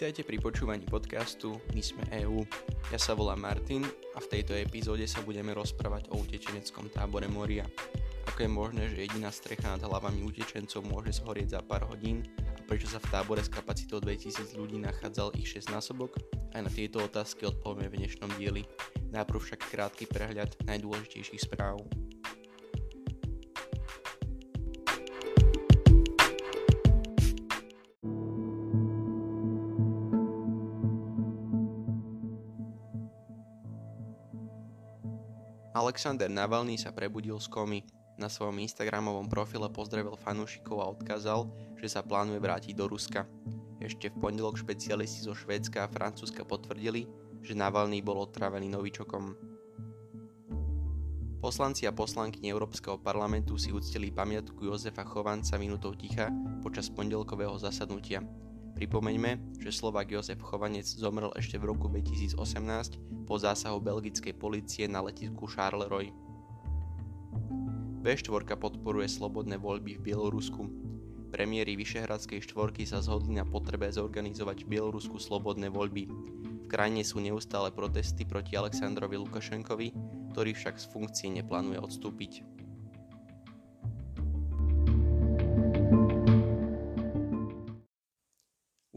Vítajte pri počúvaní podcastu My sme EU. Ja sa volám Martin a v tejto epizóde sa budeme rozprávať o utečeneckom tábore Moria. Ako je možné, že jediná strecha nad hlavami utečencov môže zhorieť za pár hodín a prečo sa v tábore s kapacitou 2000 ľudí nachádzal ich 6 násobok? Aj na tieto otázky odpovieme v dnešnom dieli. Najprv však krátky prehľad najdôležitejších správ. Alexander Navalny sa prebudil z komy. Na svojom Instagramovom profile pozdravil fanúšikov a odkázal, že sa plánuje vrátiť do Ruska. Ešte v pondelok špecialisti zo Švédska a Francúzska potvrdili, že Navalny bol otrávený novičokom. Poslanci a poslanky Európskeho parlamentu si uctili pamiatku Jozefa Chovanca minutou ticha počas pondelkového zasadnutia. Pripomeňme, že Slovak Jozef Chovanec zomrel ešte v roku 2018 po zásahu belgickej policie na letisku Charleroi. B4 podporuje slobodné voľby v Bielorusku. Premiéry Vyšehradskej štvorky sa zhodli na potrebe zorganizovať v Bielorusku slobodné voľby. V krajine sú neustále protesty proti Aleksandrovi Lukašenkovi, ktorý však z funkcie neplánuje odstúpiť.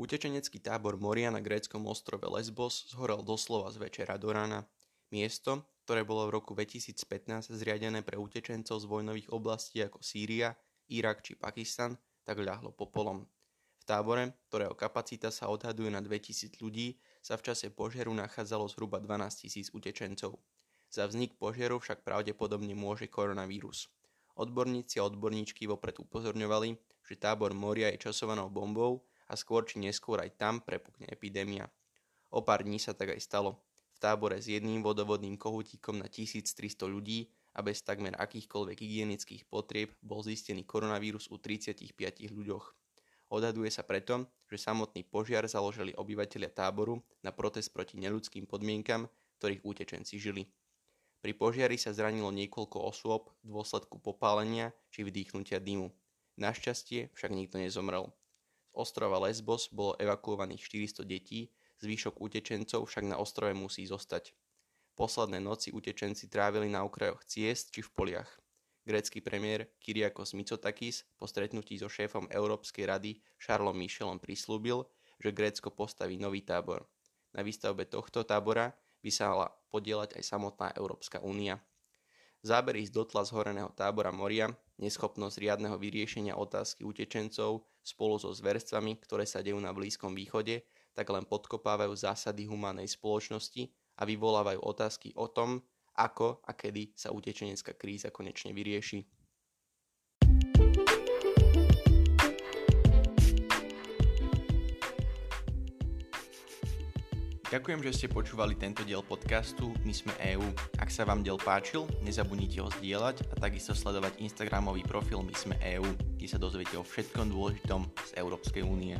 Utečenecký tábor Moria na gréckom ostrove Lesbos zhorel doslova z večera do rána. Miesto, ktoré bolo v roku 2015 zriadené pre utečencov z vojnových oblastí ako Sýria, Irak či Pakistan, tak ľahlo popolom. V tábore, ktorého kapacita sa odhaduje na 2000 ľudí, sa v čase požiaru nachádzalo zhruba 12 000 utečencov. Za vznik požiaru však pravdepodobne môže koronavírus. Odborníci a odborníčky vopred upozorňovali, že tábor Moria je časovanou bombou a skôr či neskôr aj tam prepukne epidémia. O pár dní sa tak aj stalo. V tábore s jedným vodovodným kohutíkom na 1300 ľudí a bez takmer akýchkoľvek hygienických potrieb bol zistený koronavírus u 35 ľuďoch. Odhaduje sa preto, že samotný požiar založili obyvateľia táboru na protest proti neludským podmienkam, ktorých útečenci žili. Pri požiari sa zranilo niekoľko osôb v dôsledku popálenia či vdýchnutia dymu. Našťastie však nikto nezomrel ostrova Lesbos bolo evakuovaných 400 detí, zvyšok utečencov však na ostrove musí zostať. Posledné noci utečenci trávili na okrajoch ciest či v poliach. Grécky premiér Kyriakos Mitsotakis po stretnutí so šéfom Európskej rady Charlesom Michelom prislúbil, že Grécko postaví nový tábor. Na výstavbe tohto tábora by sa mala podielať aj samotná Európska únia. Zábery z dotla zhoreného tábora Moria, neschopnosť riadneho vyriešenia otázky utečencov spolu so zverstvami, ktoré sa dejú na Blízkom východe, tak len podkopávajú zásady humánej spoločnosti a vyvolávajú otázky o tom, ako a kedy sa utečenecká kríza konečne vyrieši. Ďakujem, že ste počúvali tento diel podcastu My sme EU. Ak sa vám diel páčil, nezabudnite ho zdieľať a takisto sledovať Instagramový profil My sme EU, kde sa dozviete o všetkom dôležitom z Európskej únie.